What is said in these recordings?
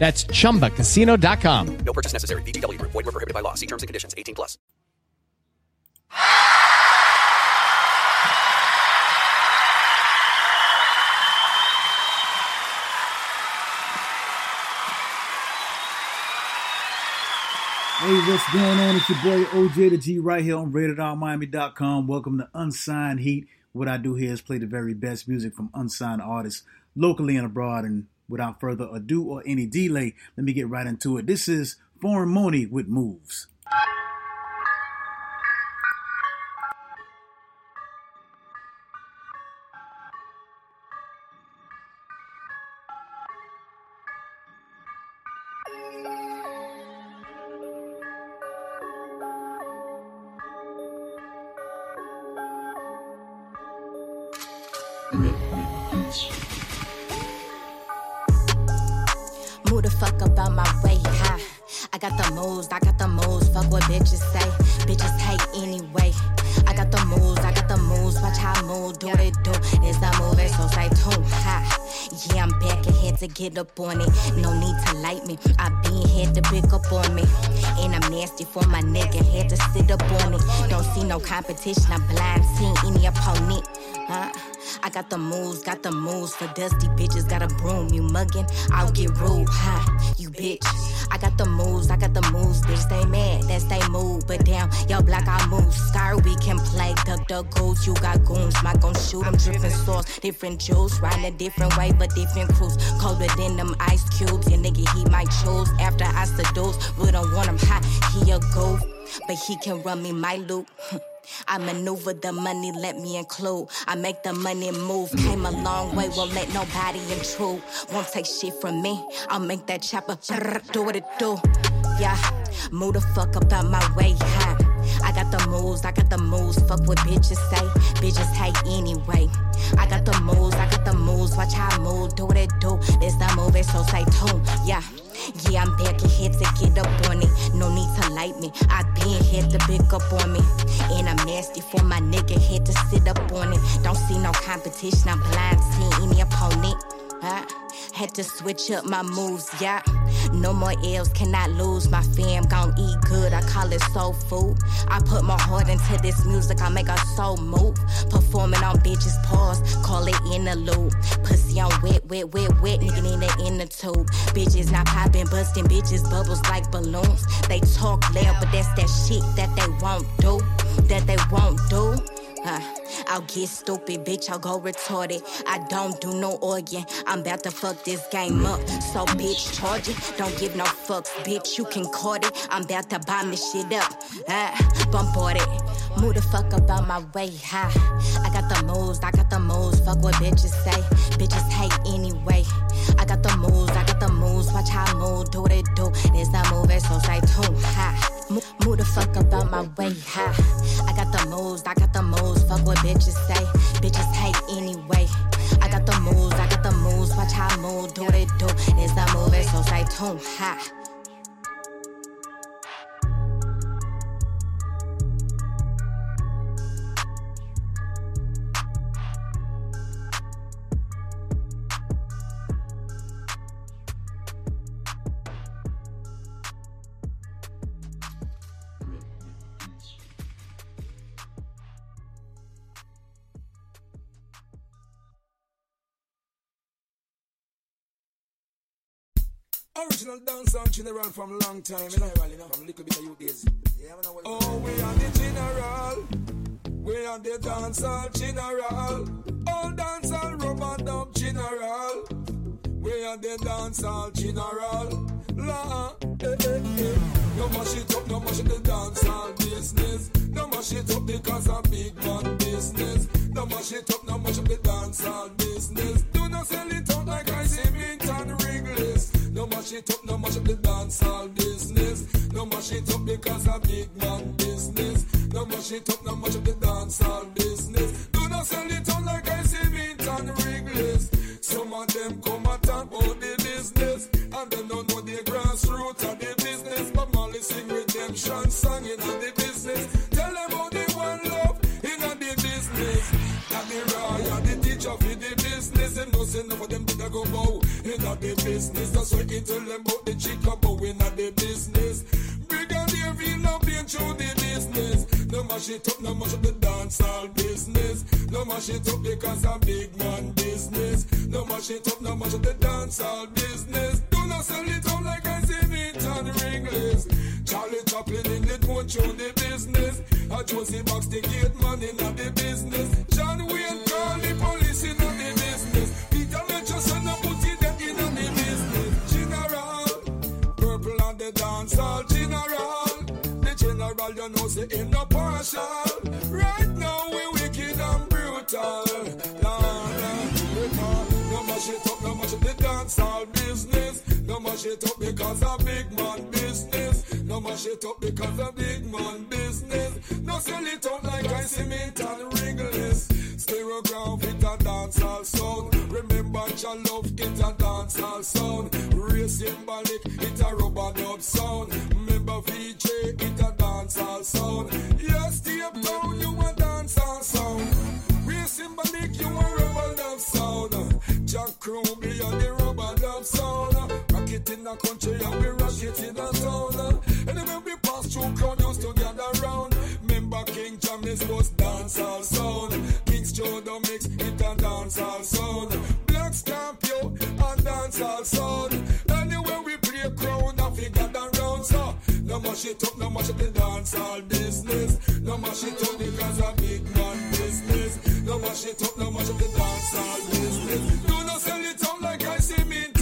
That's chumbacasino.com. No purchase necessary. VGW Group. Void were prohibited by law. See terms and conditions. 18 plus. Hey, what's going on? It's your boy OJ the G right here on RatedRMiami.com. Welcome to Unsigned Heat. What I do here is play the very best music from unsigned artists locally and abroad. And without further ado or any delay, let me get right into it. This is Foreign Money with Moves. Move the fuck up out my way, huh? I got the moves, I got the moves. Fuck what bitches say. Bitches hate anyway. I got the moves, I got the moves. Watch how I move, do what it do. It's the move, so stay tuned, ha. Yeah, I'm back and had to get up on it. No need to light me. I been had to pick up on me. And I'm nasty for my nigga, had to sit up on it. Don't see no competition, I'm blind, seeing any opponent. Huh? I got the moves, got the moves for dusty bitches. Got a broom, you muggin', I'll get rude, ha, you bitch. I got the moves, I got the moves, bitch. Stay mad, that's they move, but damn, yo black I move. Scar, we can play duck duck goose. You got goons, my gon' shoot 'em, drippin' sauce, different juice, riding a different way, but different crews. Colder than them ice cubes, your nigga he might choose after I seduce. We don't want him hot, he a goof, but he can run me my loop. I maneuver the money, let me include. I make the money move. Came a long way, won't let nobody intrude. Won't take shit from me. I'll make that chopper do what it do. Yeah, move the fuck up out my way, huh? I got the moves, I got the moves. Fuck what bitches say. Bitches hate anyway. I got the moves, I got the moves. Watch how I move, do what it do. This the move, so say tune. Yeah. Yeah, I'm back and here to get up on it. No need to light me. I been here to pick up on me. And I'm nasty for my nigga, here to sit up on it. Don't see no competition, I'm blind, seeing any opponent. Huh? Had to switch up my moves, yeah. No more L's, cannot lose. My fam gon' eat good, I call it soul food. I put my heart into this music, I make a soul move. Performing on bitches' paws, call it interlude. Pussy on wet, wet, wet, wet, nigga in the inner tube. Bitches not popping, busting, bitches bubbles like balloons. They talk loud, but that's that shit that they won't do, that they won't do. Uh, I'll get stupid, bitch, I'll go retarded. I don't do no organ. I'm about to fuck this game up. So, bitch, charge it. Don't give no fucks, bitch. You can caught it. I'm about to bomb this shit up. Uh, bombard it. Move the fuck up out my way, ha. I got the moves, I got the moves. Fuck what bitches say. Bitches hate anyway. I got the moves, I got the moves. Watch how I move, do what it do. It's the move, so say tune, ha. Mo- Move the fuck up out my way, ha. I got the moves, I got the moves. Fuck what bitches say. Bitches hate anyway. I got the moves, I got the moves. Watch how I move, do what it do. It's a move, it's so say tune, ha. Original dance tune around from long time, you know, from little bit of you days. Oh, are the dancehall general. All dancehall rubber dub general. We are the dancehall general. La, eh, eh, eh. No mash it up, no mash it the dancehall business. No mash it up because of big man business. No mash it up, no mash up the dancehall business. Do not sell it out like I see mint and ringless. No mash it up, no mash up the dancehall business. No mash it up because of big man business. No mash it up, no mash up the dancehall business. Do not sell it out like I see mint and ringless. Some of them come and talk about the business, and they don't know the grassroots of the business. But Molly sing redemption business. The business. That's why he tell them about the chica bow in the business. Big Brigadier feel no pain through the business. No mash it up, no mash up the dancehall business. No mash it up because I'm big man business. No mash it up, no mash up the dancehall business. Do not sell it out like I see me on ringless. Charlie Chaplin in the won't show the business. I Josie Box the general. The general you know say him no partial. Right now we wicked and brutal. Nah, nah, nah. No mash it up, no mash up the dancehall business. No mash it up because of big man business. No mash it up because of big man business. No sell it out like I cement and ringless. Stereograph it a dancehall sound. Remember your love it a dancehall sound. It a rubber sound. Remember VJ it a dancehall sound. Yes, step down you a dancehall sound. Race symbolic you a rubber dub sound. Jack Ruby and the rubber dub sound. Rock it in the country and we rock it in the town. Anyway we pass through crown used to gather round. Remember King James was dancehall sound. King's Joe mix it a dancehall sound. Black Scorpio and dancehall sound. Mash it up, no mash up the dancehall business. No mash it up because of big man business. No mash it up, no mash up the dancehall business. Do not sell it out like I see mint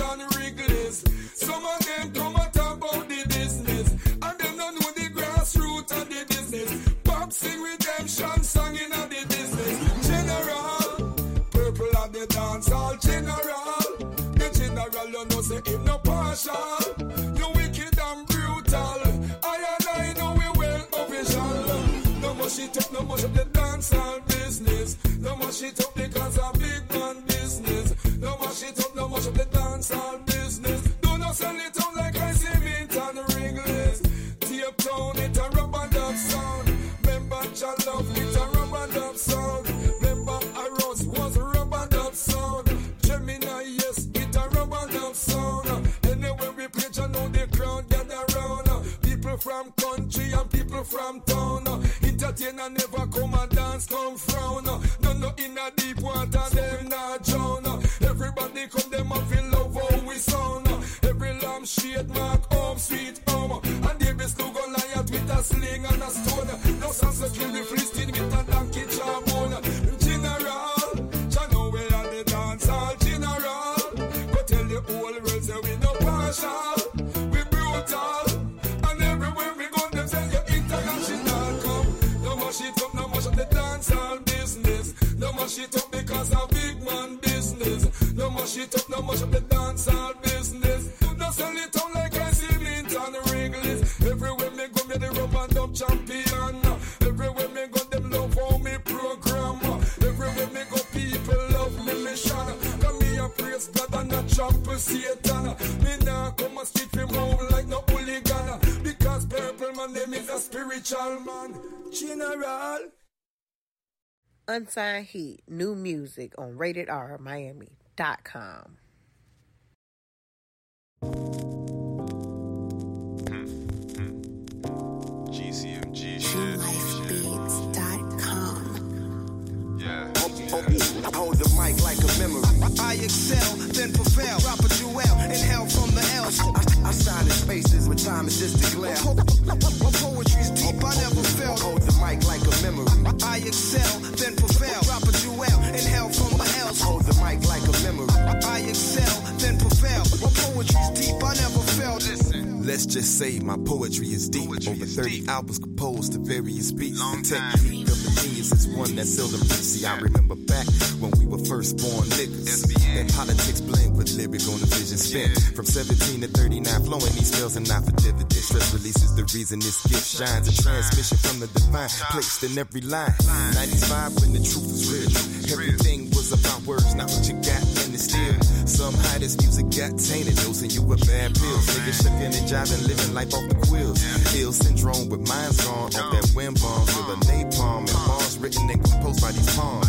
Unsigned Heat, new music on RatedRMiami.com. GCMG shit. TrueLifeBeats.com. Yeah. I hold the mic like a memory. I excel, then prevail. Drop a jewel, inhale from the L. I, I shine in spaces where time is just a glare. Just say my poetry is deep. Over 30 albums composed to various beats. the technique of the genius is one that seldom reached. See, I remember back when we were first born niggas. That politics blend with lyric on the vision spent. From 17 to 39, flowing these spells and not for dividends. Stress releases the reason this gift shines. A transmission from the divine, placed in every line. 95 when the truth was real. Everything was about words, not what you got in the still. This music got tainted, dosing you with bad pills. Niggas shucking and jiving, living life off the quills. Ill syndrome with minds gone off that wind bomb. With a napalm and bars written and composed by these palms.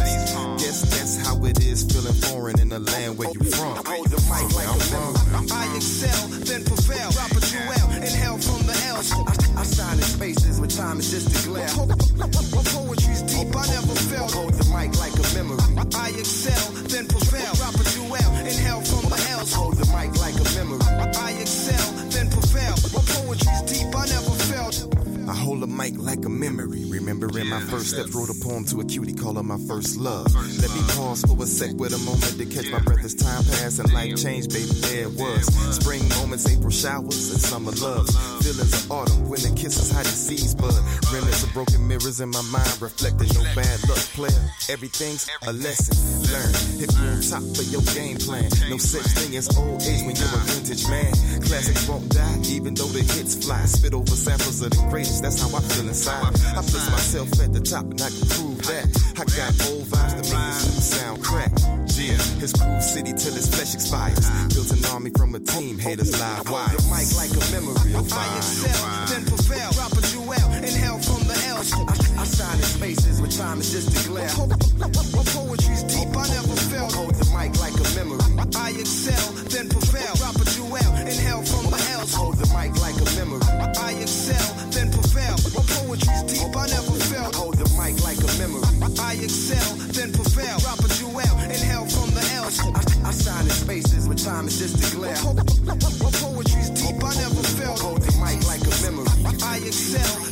Guess that's how it is, feeling foreign in the land where you from. Hold the mic like a from. I excel, then prevail. Drop a jewel, inhale from the L. I, I shine in spaces where time is just a glare. My poetry's deep, I never fail. Hold the mic like a memory. I excel, then prevail. Drop Hold the mic like a memory. I excel, hold a mic like a memory. Remembering my first steps, wrote a poem to a cutie, call her my first love. Let me pause for a sec with a moment to catch my breath as time passed and life changed, baby. There it was. Spring moments, April showers, and summer love. Feelings of autumn, winter kisses, how these seas bud. Remnants of broken mirrors in my mind, reflecting no bad luck, player. Everything's a lesson learned. Hit you're on top of your game plan, no such thing as old age when you're a vintage man. Classics won't die, even though the hits fly. Spit over samples of the greatest that's how I feel inside. I place myself at the top and I can prove that. I got old vibes to make this new sound crack. Yeah, his groove city till his flesh expires. Built an army from a team, haters live wire. The mic like a memory. I excel, then prevail. Drop a jewel, inhale from the L. I, I shine in spaces where time is just a glare. My poetry's deep, I never fail. Hold the mic like a memory. I excel, then prevail. Time is just a glare. My poetry's deep, I never fail. Hold the mic like a memory. I excel,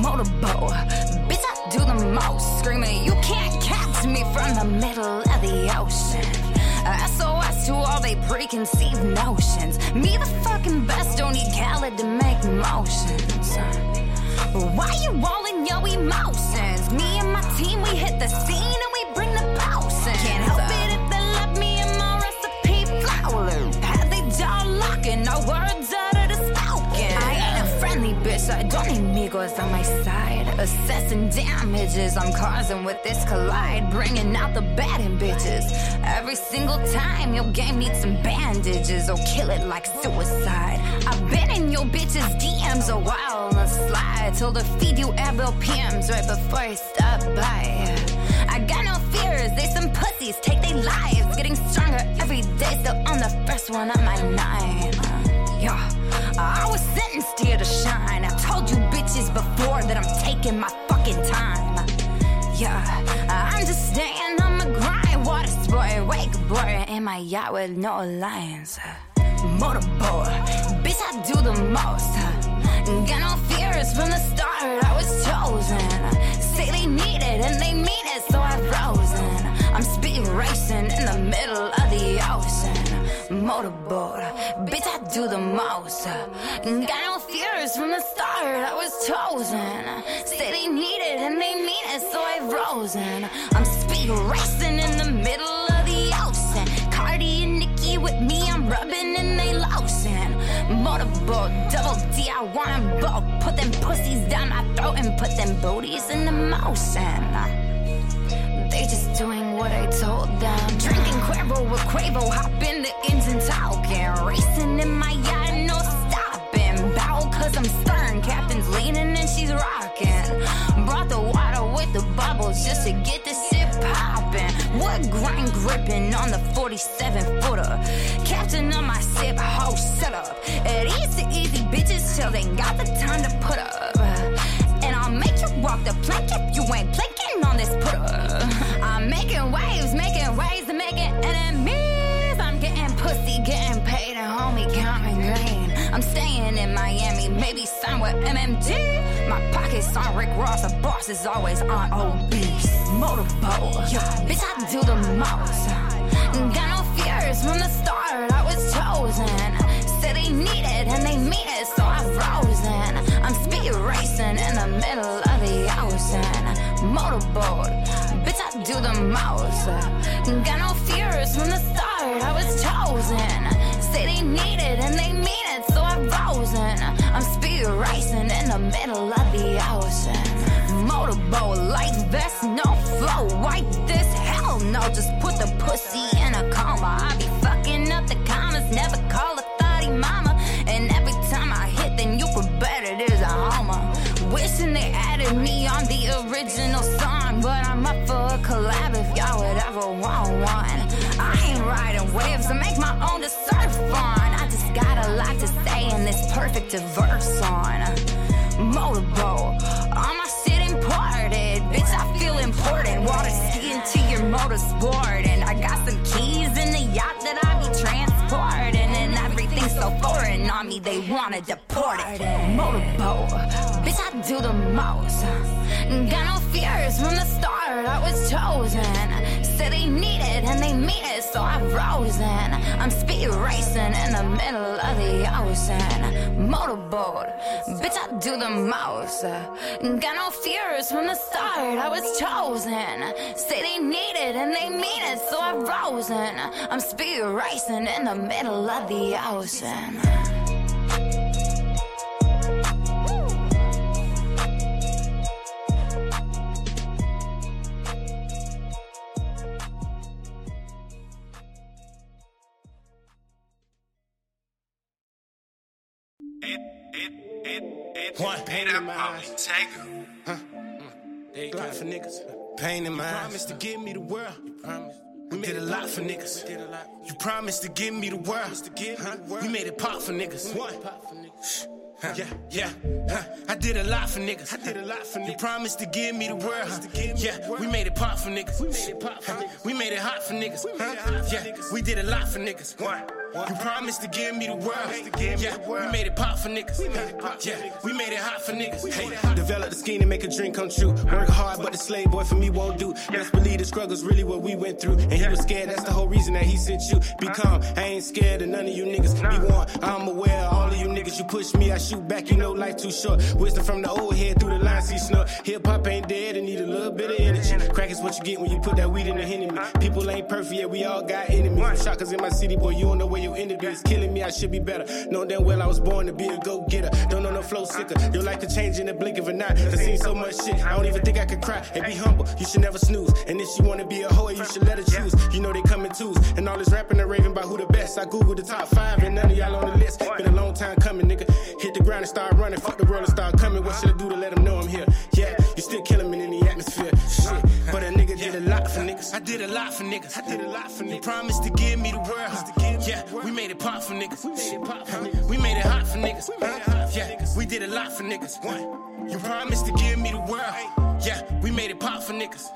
Motorboat, bitch, I do the most. Screaming, you can't catch me from the middle of the ocean. Uh, SOS to all they preconceived notions. Me, the fucking best, don't need Khaled to make motions. Why you rolling your emotions? Me and my team, we hit the scene I don't need amigos on my side. Assessing damages I'm causing with this collide. Bringing out the bad bitches. Every single time your game needs some bandages or kill it like suicide. I've been in your bitch's DMs a while on the slide. Told her feed you Advil PMs right before I stop by. I got no fears, they some pussies, take their lives. Getting stronger every day, still on the first one on my nine. I was sentenced here to shine. I told you bitches before that I'm taking my fucking time. Yeah, I'm just staying on my grind. Water sport, wake boy in my yacht with no lines. Motorboat, bitch, I do the most. Got no fears from the start, I was chosen. Say they need it and they mean it, so I've frozen. I'm speed racing in the middle of the ocean. Motorboat, bitch, I do the most. Got no fears from the start. I was chosen. Say they need it and they mean it, so I rose in. I'm speed racing in the middle of the ocean. Cardi and Nikki with me, I'm rubbing and they lotion. Motorboat, double D, I want them both. Put them pussies down my throat and put them booties in the motion. They just doing what I told them. Drinking Cuervo with Quavo, hop in the engine talking. Racing in my yacht, no stopping. Bow cause I'm stern, captain's leaning and she's rocking. Brought the water with the bubbles just to get the shit popping. What grind gripping on the 47 footer. Captain on my sip, house set up. It easy, easy bitches till they got the time to put up. And I'll make you walk the plank if you ain't planking on this. I'm making waves, making waves, and making enemies. I'm getting pussy, getting paid, and homie counting green. I'm staying in Miami, maybe sign with MMG. My pockets on Rick Ross, the boss is always on obese. Motorboat, yeah, bitch, I do the most. Got no fears from the start, I was chosen. Said they need it and they mean it, so I rose in. I'm speed racing in the middle. Motorboat, bitch, I do the most. Got no fears from the start, I was chosen. Say they need it and they mean it, so I rose in. I'm speed racing in the middle of the ocean. Motorboat, light vest, no flow. Wipe this, hell no, just put the pussy in a coma. I be fucking up the commas, never call a thotty mama. And every time I hit, then you could bet it is a homer. Wishing they added me on the original but I'm up for a collab if y'all would ever want one. I ain't riding waves, I make my own to surf on. I just got a lot to say, in this perfect verse on. Motorboat, all my shit imported. Bitch, I feel important. Water skiing to your motorsport. And I got some keys in the yacht that I so foreign on me, they wanna deport it. Motorboat, bitch, I do the most. Got no fears from the start, I was chosen. Said they need it and they mean it, so I rose in. I'm speed racing in the middle of the ocean. Motorboat, bitch, I do the most. Got no fears from the start, I was chosen. Say they need it and they mean it, so I rose in. I'm speed racing in the middle of the ocean. One pain in my eyes. Take Huh? Glock for niggas. Pain in my eyes. Promised to give me the world. You promised. We did a lot for niggas. You promised to give me the world. Huh? We made it pop for niggas. What? Huh? Yeah, yeah. Huh? I did a lot for niggas. I did a lot for niggas. You promised to give me the world. Yeah, we made it pop for niggas. We made it pop for niggas. We made it hot for niggas. Huh? Yeah, we did a lot for niggas. What? You promised to give me the world. Yeah, we made it pop for niggas. Yeah, we made it hot for niggas. Hey, develop the scheme to make a dream come true. Work hard, but the slave boy for me won't do. Best believe the struggle's really what we went through. And he was scared, that's the whole reason that he sent you. Be calm, I ain't scared of none of you niggas. Be warned, I'm aware of all of you niggas. You push me, I shoot back, you know life too short. Wisdom from the old head through the lines he snuck. Hip hop ain't dead and need a little bit of energy. Crack is what you get when you put that weed in the enemy. People ain't perfect, yeah, we all got enemies. Shockers in my city, boy, you don't know where your enemy is. Killing me, I should be better. Know damn well I was born to be a go getter. Don't know no flow sicker. Your life could change in the blink of an eye. Done seen so much shit, I don't even think I could cry. And be humble, you should never snooze. And if you wanna be a hoe, you should let her choose. You know they come in twos. And all this rapping and raving about who the best. I Googled the top five, and none of y'all on the list. Been a long time coming, nigga. Hit the ground and start running. Fuck the world and start coming. What should I do to let them know I'm here? Yeah, you still killing me in the atmosphere. Shit, but a nigga did a lot for niggas. I did a lot for niggas. I did a lot for niggas. You promised to give me the world. Yeah, we made it pop for niggas. We made it hot for niggas. Yeah, we did a lot for niggas. You promised to give me the world. Yeah, we made it pop for niggas.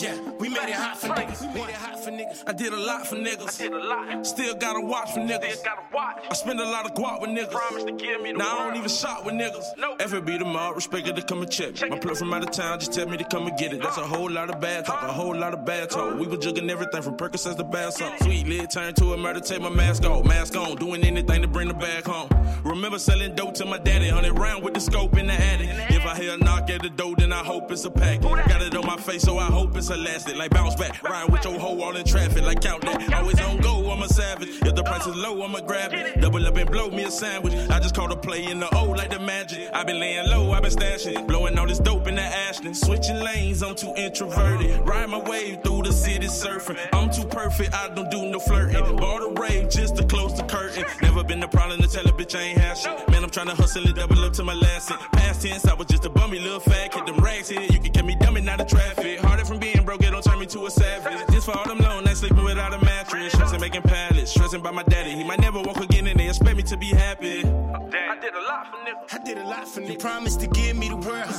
Yeah, we made it hot for niggas. We made it hot for niggas. I did a lot for niggas. I did a lot. Still gotta watch for niggas. Still gotta watch. I spend a lot of guap with niggas. Promise to give me the Now I don't even shop with niggas. Nope. Ever be the mob, respect it to come and check. My plug from out of town, just tell me to come and get it. That's a uh. whole lot of bad talk, a whole lot of bad talk. We was jugging everything from Percocets to bath salt. Sweet lid turned to a murder, take my mask off, mask on, doing anything to bring the bag home. Remember selling dope to my daddy, hundred round with the scope in the attic. If I hear a knock at the door, then I hope it's a pack. Got it on my face, so I hope it's elastic. Like bounce back, riding with your hoe all in traffic, like count that. Always on go, I'm a savage. If the price is low, I'ma grab it. Double up and blow me a sandwich. I just called a play in the O like the magic. I been laying low, I been stashing, blowing all this dope in the Ashland. Switching lanes, I'm too introverted. Ride my wave through the city surfing. I'm too perfect, I don't do no flirting. Bought a rave just to close the curtain. Never been a problem to tell a bitch I ain't have shit. Man, I'm tryna hustle and double up to my last cent. Past tense, I was just a bummy little fat. Kept them rags here, you can get me dummy, not a traffic. Harder from being broke, it don't turn me to a savage. Just for all them long nights sleeping without a mattress. Stressing making pallets, stressing by my daddy. He might never walk again and they expect me to be happy. I did a lot for niggas. I did a lot for niggas. You promised to give me the world.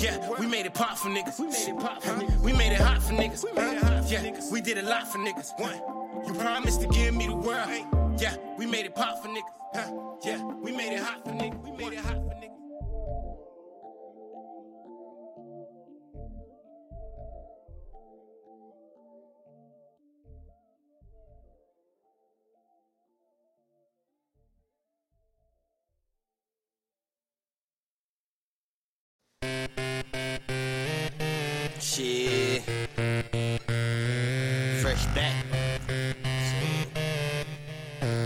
Yeah, we made it pop for niggas. We made it pop for niggas. We made it hot for niggas. Yeah, we did a lot for niggas. One, you promised to give me the world. Yeah, we made it pop for niggas. Yeah, we made it hot for niggas. We made it hot Fresh back.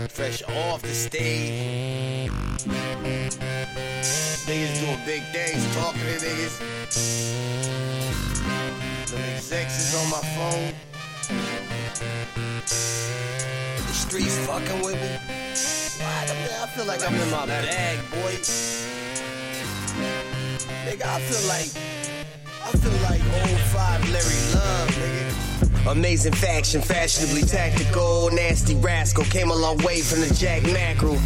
Fresh off the stage. Niggas doing big things, talking to niggas. Some execs is on my phone. The streets fucking with me. I, mean, I feel like I'm in my bag, boy. Nigga, I feel like I feel like old five Larry Love, nigga. Amazing faction, fashionably tactical, nasty rascal. Came a long way from the Jack Mackerel.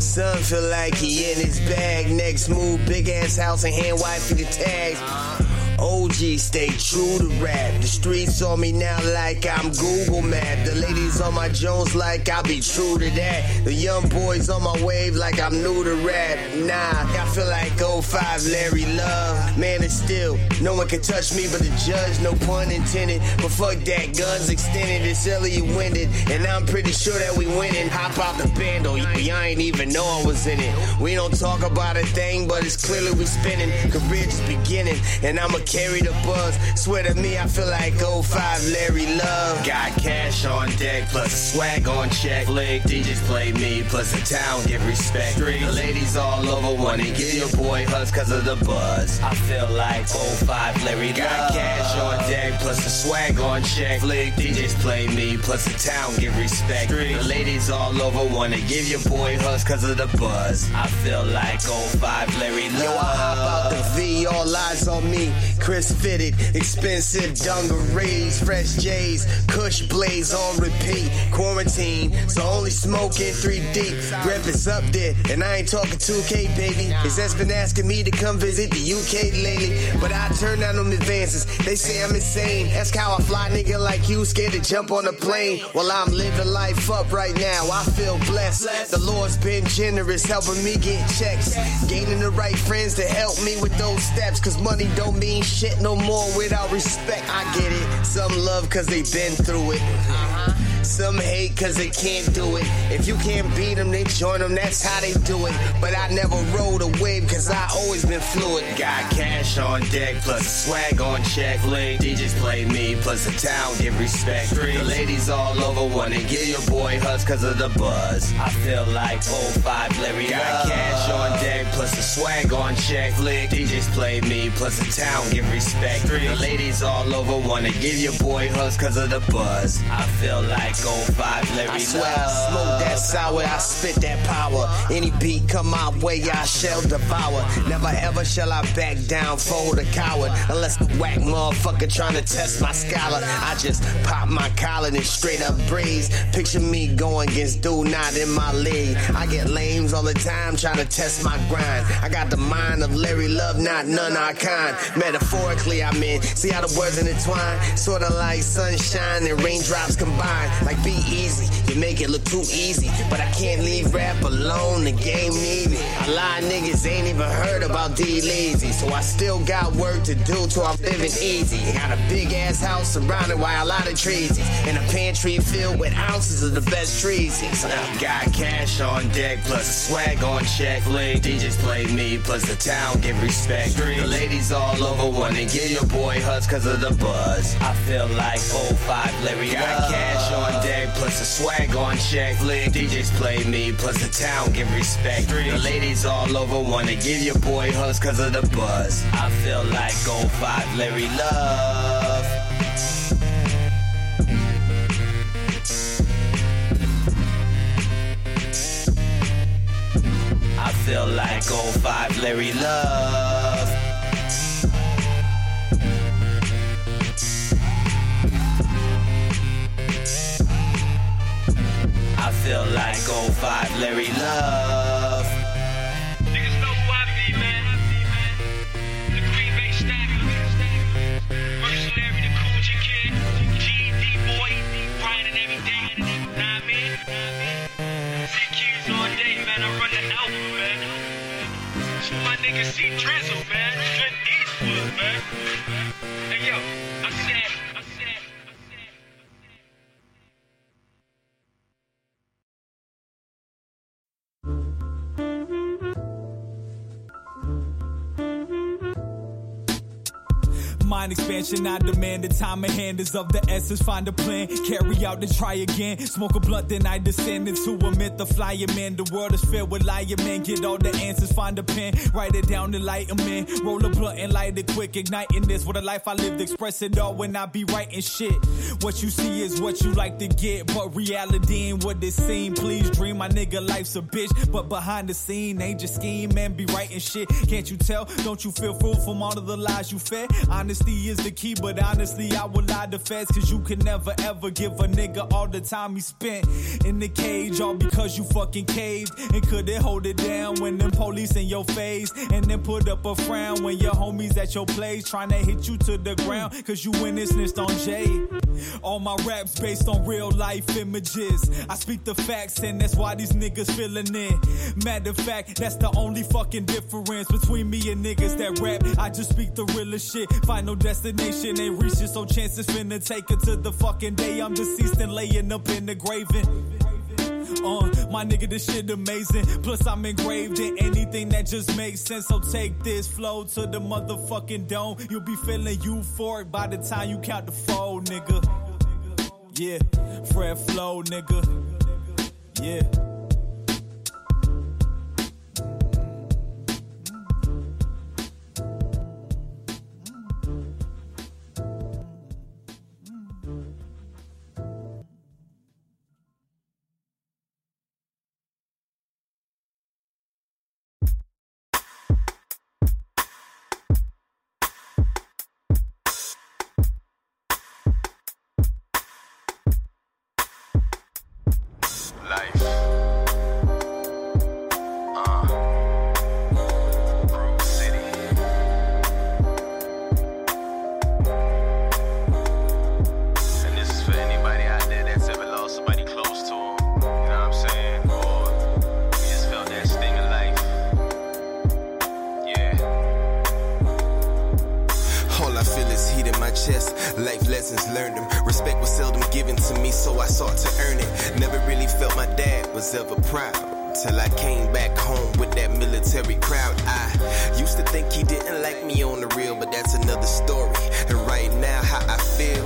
Son feel like he in his bag. Next move, big ass house and hand wifey the tags. OG stay true to rap. The streets on me now like I'm Google Map. The ladies on my Jones like I be true to that. The young boys on my wave like I'm new to rap. Nah, I feel like 05 Larry Love. Man, it's still, no one can touch me but the judge, no pun intended. But fuck that, guns extended, it's early winded. And I'm pretty sure that we winning. Hop out the bando, I ain't even know I was in it. We don't talk about a thing, but it's clearly we spinning. Career just beginning, and I'ma carry the buzz. Swear to me, I feel like 05 Larry Love. Got cash on deck, plus a swag on check. Flick, DJs play me, plus the town give respect. The ladies all over wanna give your boy hugs cause of the buzz. I feel like 05 Larry Love. Got cash on uh, deck, plus the swag on check. Flick, DJs play me, plus the town give respect. The ladies all over wanna give your boy hugs cause of the buzz. I feel like 05 Larry Love. Yo, I hop out the V, all eyes on me. Chris fitted, expensive dungarees, fresh J's, Kush blaze on repeat. Quarantine, so only smoking three deep. Rep is up there, and I ain't talking 2K, baby. His has been asking me to come visit the UK lately, but I turn down them advances. They say I'm insane. Ask how I fly nigga like you scared to jump on a plane. Well, I'm living life up right now. I feel blessed. The Lord's been generous, helping me get checks. Gaining the right friends to help me with those steps, cause money don't mean shit no more without respect. I get it. Some love cause they been through it. Uh-huh. Some hate cause they can't do it. If you can't beat them, they join them, that's how they do it. But I never rode a wave cause I always been fluid. Got cash on deck, plus swag on check. Flick, DJs play me, plus the town give respect. The ladies all over wanna give your boy hugs cause of the buzz. I feel like 05 Larry Got cash on deck, plus the swag on check. Flick, DJs play me, plus the town give respect. The ladies all over wanna give your boy hugs cause of the buzz. I feel like old five Larry I swear I smoke that sour, I spit that power. Any beat come my way, I shall devour. Never ever shall I back down, fold a coward. Unless the whack motherfucker trying to test my scholar. I just pop my collar and straight up breeze. Picture me going against dude not in my league. I get lames all the time trying to test my grind. I got the mind of Larry Love, not none our kind. Metaphorically, I mean, see how the words intertwine? Sorta like sunshine and raindrops combined. Like be easy, you make it look too easy. But I can't leave rap alone, the game need me. A lot of niggas ain't even heard about D Lazy. So I still got work to do till I'm living easy. Got a big ass house surrounded by a lot of trees. And a pantry filled with ounces of the best trees. Got cash on deck, plus a swag on check. Link DJs play me, plus the town give respect. The ladies all over wanna give your boy hugs cause of the buzz. I feel like 05 Larry Got cash on plus a swag on check. Link DJs play me, plus the town give respect. The ladies all over wanna give your boy hugs cause of the buzz. I feel like 05 Larry Love. I feel like 05 Larry Love. 05 Larry Love. Niggas know who I be, man. The Green Bay. Versus Larry the Cool Kid. GD boy. Grinding every day. Mean? See kids all day, man. I run the album, man. So my nigga see Drizzle, man. Clint Eastwood, man. Hey, yo. I said. Mind expansion, I demand the time in hand is of the essence. Find a plan, carry out, then try again. Smoke a blunt, then I descend into a myth of flying man. The world is filled with lying men. Get all the answers, find a pen, write it down, enlightenment. Roll a blunt and light it quick, igniting this. What a life I lived, express it all when I be writing shit. What you see is what you like to get, but reality ain't what it seem. Please dream, my nigga, life's a bitch. But behind the scene, ain't just scheme and be writing shit. Can't you tell? Don't you feel full from all of the lies you fed? Honesty is the key, but honestly, I will lie to feds. Cause you can never ever give a nigga all the time he spent in the cage, all because you fucking caved. And couldn't hold it down when them police in your face. And then put up a frown when your homies at your place trying to hit you to the ground. Cause you went and snitched on Jay. All my raps based on real life images. I speak the facts, and that's why these niggas feeling it. Matter of fact, that's the only fucking difference between me and niggas that rap. I just speak the realest shit. Final destination ain't reached it, so chances finna take it to the fucking day I'm deceased and laying up in the graving. Uh, my nigga, this shit amazing. Plus, I'm engraved in anything that just makes sense. So take this flow to the motherfucking dome. You'll be feeling euphoric by the time you count the four, nigga. Yeah, Fred Flow, nigga. Yeah. That's another story. And right now, how I feel.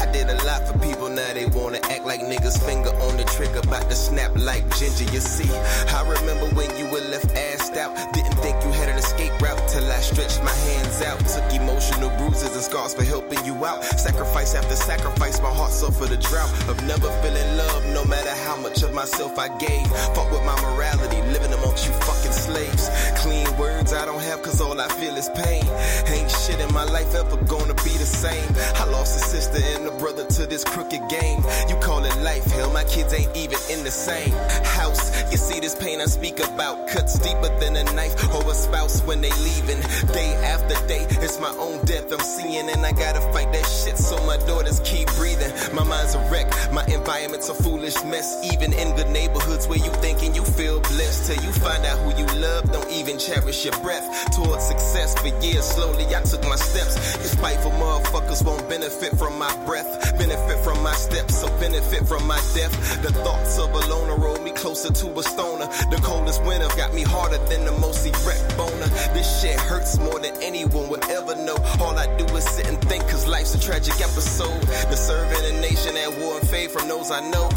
I did a lot for people, now they wanna act like niggas finger on the trigger, about to snap like ginger. You see, I remember when you were left assed out, didn't you had an escape route till I stretched my hands out. Took emotional bruises and scars for helping you out. Sacrifice after sacrifice, my heart suffered a drought of never feeling love, no matter how much of myself I gave. Fought with my morality, living amongst you fucking slaves. Clean words I don't have, cause all I feel is pain. Ain't shit in my life ever gonna be the same. I lost a sister and a brother to this crooked game. You call it life, hell, my kids ain't even in the same house. You see this pain I speak about cuts deeper than a knife or spouse when they leaving. Day after day, it's my own death I'm seeing, and I gotta fight that shit so my daughters keep breathing. My mind's a wreck, my environment's a foolish mess. Even in good neighborhoods where you thinking you feel blessed, till you find out who you love, don't even cherish your breath. Towards success for years, slowly I took my steps. You spiteful motherfuckers won't benefit from my breath, benefit from my steps, so benefit from my death. The thoughts of a loner roll me closer to a stoner. The coldest winter got me harder than the most erect boner. This shit hurts more than anyone would ever know. All I do is sit and think, cause life's a tragic episode. The serving a nation at war and fade from those I know.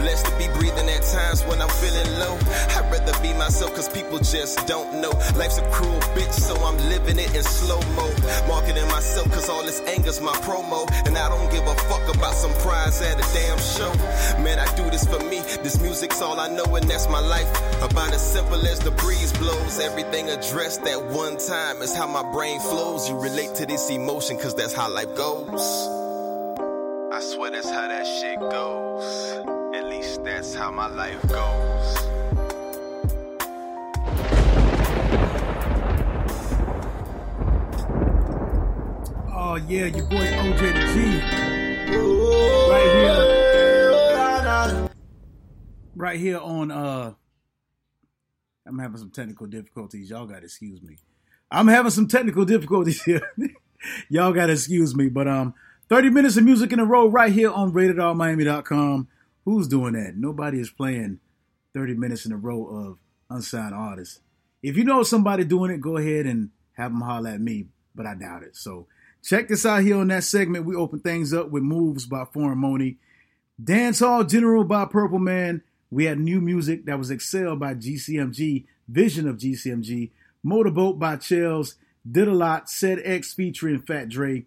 Blessed to be breathing at times when I'm feeling low. I'd rather be myself, cause people just don't know. Life's a cruel bitch, so I'm living it in slow mo. Marketing myself, cause all this anger's my promo. And I don't give a fuck about some prize at a damn show. Man, I do this for me. This music's all I know, and that's my life. About as simple as the breeze blows. Everything addressed at one time is how my brain flows. You relate to this emotion, cause that's how life goes. I swear that's how that shit goes. At least that's how my life goes. Oh yeah, your boy OJ the G. Right here. Right here on uh I'm having some technical difficulties. Y'all gotta excuse me. I'm having some technical difficulties here. Y'all gotta excuse me. But um 30 minutes of music in a row right here on RatedRMiami.com. Who's doing that? Nobody is playing 30 minutes in a row of unsigned artists. If you know somebody doing it, go ahead and have them holler at me, but I doubt it. So check this out here on that segment. We open things up with Moves by Foreign Money, Dancehall General by Purple Man. We had new music that was excelled by GCMG, Vision of GCMG, Motorboat by Chels, Did a Lot, Said X featuring Fat Dre,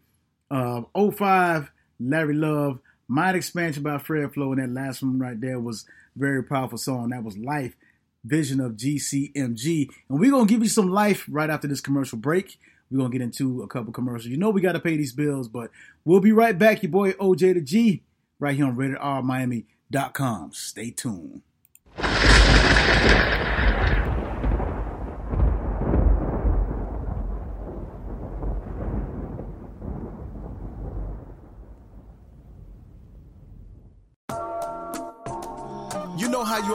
uh, 05, Larry Love, Mind Expansion by Fred Flow, and that last one right there was very powerful song. That was Life, Vision of GCMG. And we're going to give you some life right after this commercial break. We're going to get into a couple commercials. You know we got to pay these bills, but we'll be right back. Your boy OJ the G right here on RatedRMiami.com. Stay tuned.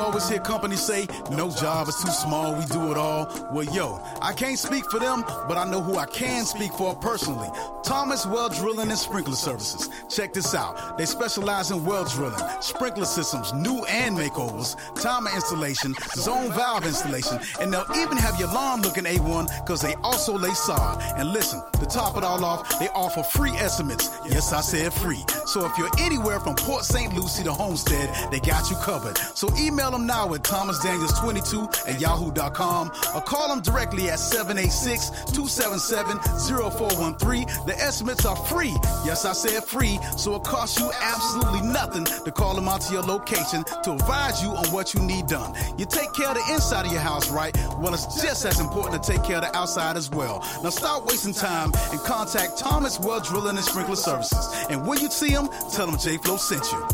Always hear companies say, no job is too small, we do it all? Well, yo, I can't speak for them, but I know who I can speak for personally. Thomas Well Drilling and Sprinkler Services. Check this out. They specialize in well drilling, sprinkler systems, new and makeovers, timer installation, zone valve installation, and they'll even have your lawn looking A1 because they also lay sod. And listen, to top it all off, they offer free estimates. Yes, I said free. So if you're anywhere from Port St. Lucie to Homestead, they got you covered. So email them now at thomasdaniels22 at yahoo.com or call them directly at 786-277-0413. The estimates are free. Yes, I said free. So it costs you absolutely nothing to call them out to your location to advise you on what you need done. You take care of the inside of your house, right? Well, it's just as important to take care of the outside as well. Now stop wasting time and contact Thomas Well Drilling and Sprinkler Services. And when you see them, tell them J Flow sent you.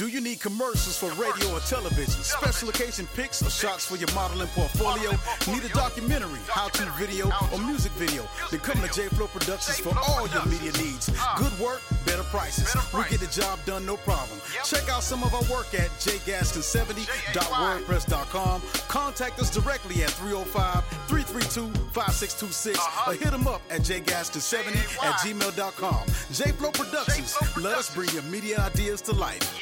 Do you need commercials for radio or television? Special occasion pics or shots for your modeling portfolio? Need a documentary, how-to video, or music video? Then come to J Flow Productions for all your media needs. Good work, better prices. We get the job done, no problem. Check out some of our work at jgaskin70.wordpress.com. Contact us directly at 305-332-5626 or hit them up at jgaskin70 at gmail.com. J Flow Productions. Let us bring your media ideas to life.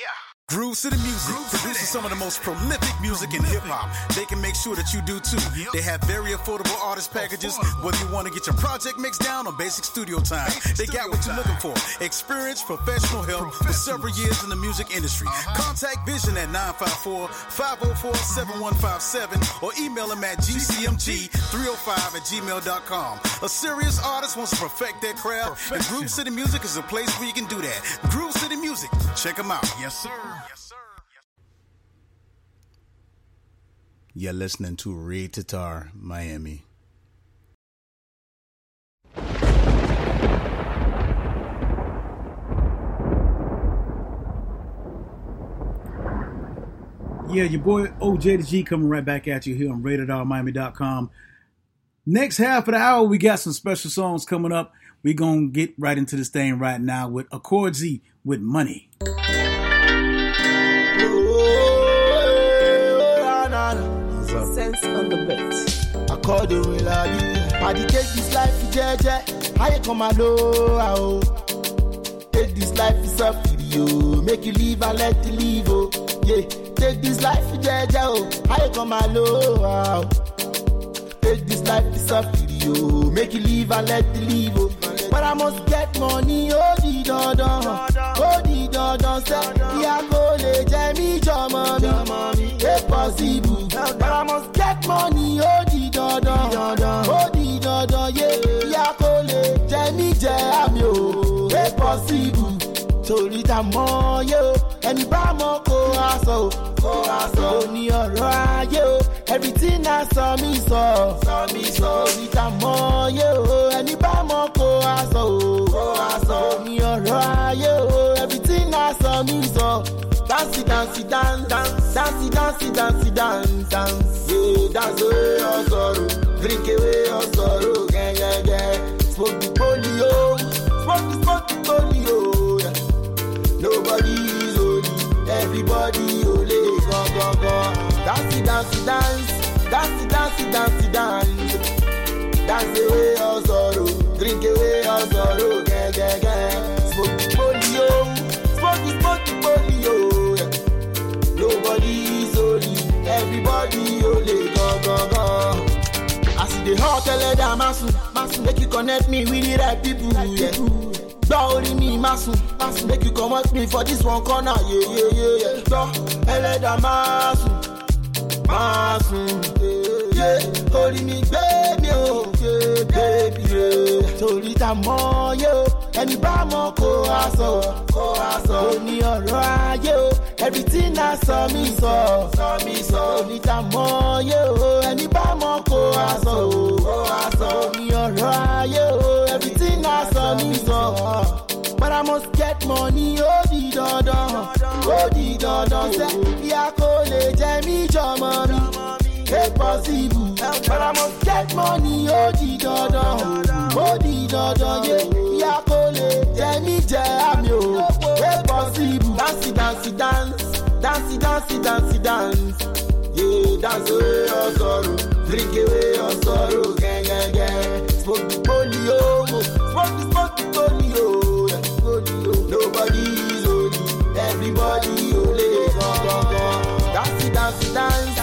Groove City Music produces some of the most prolific music in hip hop. They can make sure that you do too. They have very affordable artist packages, whether you want to get your project mixed down or basic studio time. They got what you're looking for. Experience, professional help with several years in the music industry. Contact Vision at 954-504-7157 or email them at gcmg305 at gmail.com. A serious artist wants to perfect their craft, and Groove City Music is a place where you can do that. Groove City Music, check them out. Yes, sir. You're listening to Rated R, Miami. Yeah, your boy OJ the G coming right back at you here on RatedRMiami.com. Next half of the hour, we got some special songs coming up. We're going to get right into this thing right now with Accord Z with Money. Sense on the beat. According to Ladi, Paddy take this life jeje. How you come alone? Take this life is up for you. Oh. Make you live and let you live. Oh. Yeah. Take this life jeje. Oh. How you come alone? Take this life is up for you. Oh. Make you live and let you live. Oh. But I must get money, oh di dandan, oh di dandan sẹ́, ìyá kò lè jẹ mí jọmọ mi, é possible. But I must get money, oh di dandan, oh di dandan, yé, ìyá kò lè jẹ mí jẹ àmì o, é possible. Torí ta mọ yé o, ẹni bá mọ kó aṣọ kó aṣọ ní ọ̀rọ̀ ayé everything na sọ mí sọ, sọ mí sọ, torí ta mọ yé o, ẹni bá mọ kó aṣọ kó aṣọ ní ọ̀rọ̀ ayé everything na sọ mí sọ. Dancey, dancey, dan, dance, dancey, dancey, dancey, dan, dance. Yeah, dance away your sorrow, drink away your sorrow, yeah, yeah, yeah. Smoke the polio, smoke the smoke the polio. Yeah. Nobody is holy, everybody holy. Go go go, dancey, dancey, dance, dancey, dancey, dancey, dance. Dance away your sorrow, drink away your sorrow. Nobody is holy, everybody holy, oh, go, go, go. As e dey hot máa sùn, máa make you connect me with the right people. Yeah. Gbọ́ orí mi máa sùn, make you comot me for this one corner. Yeah, yeah, yeah, yeah. Gbọ́ ẹlẹ́dàá máa sùn. Yeah, orí gbé mi ò gbé bébí rẹ̀. Torí ta mọ̀ yé o, ẹni bá mọ̀ kó aṣọ, kó aṣọ. Ó ní ọ̀rọ̀ ayé o, everything na sọ mí sọ, sọ mí sọ. Torí ta mọ̀ yé o, ẹni bá mọ̀ kó aṣọ, kó aṣọ. Ní ọ̀rọ̀ ayé o, everything na sọ mí sọ. But I must get money, ó di dandan, ó oh, di dandan sẹ́. Ìyá kò lè jẹ mí jọmọ mi, é possible. But I must get money, ó di dandan, ó di dandan yé. Ìyá kò lè jẹ mí jẹ àmì o, possible. Dance, dance, dance, dance, dance, dance, dance. Yeah, dance away your sorrow, drink away your sorrow, gang, gang, gang. Smoke the polio, oh, oh. smoke the, smoke the polio, oh, yeah, polio. Nobody is holy, everybody holy, dance, dance, dance,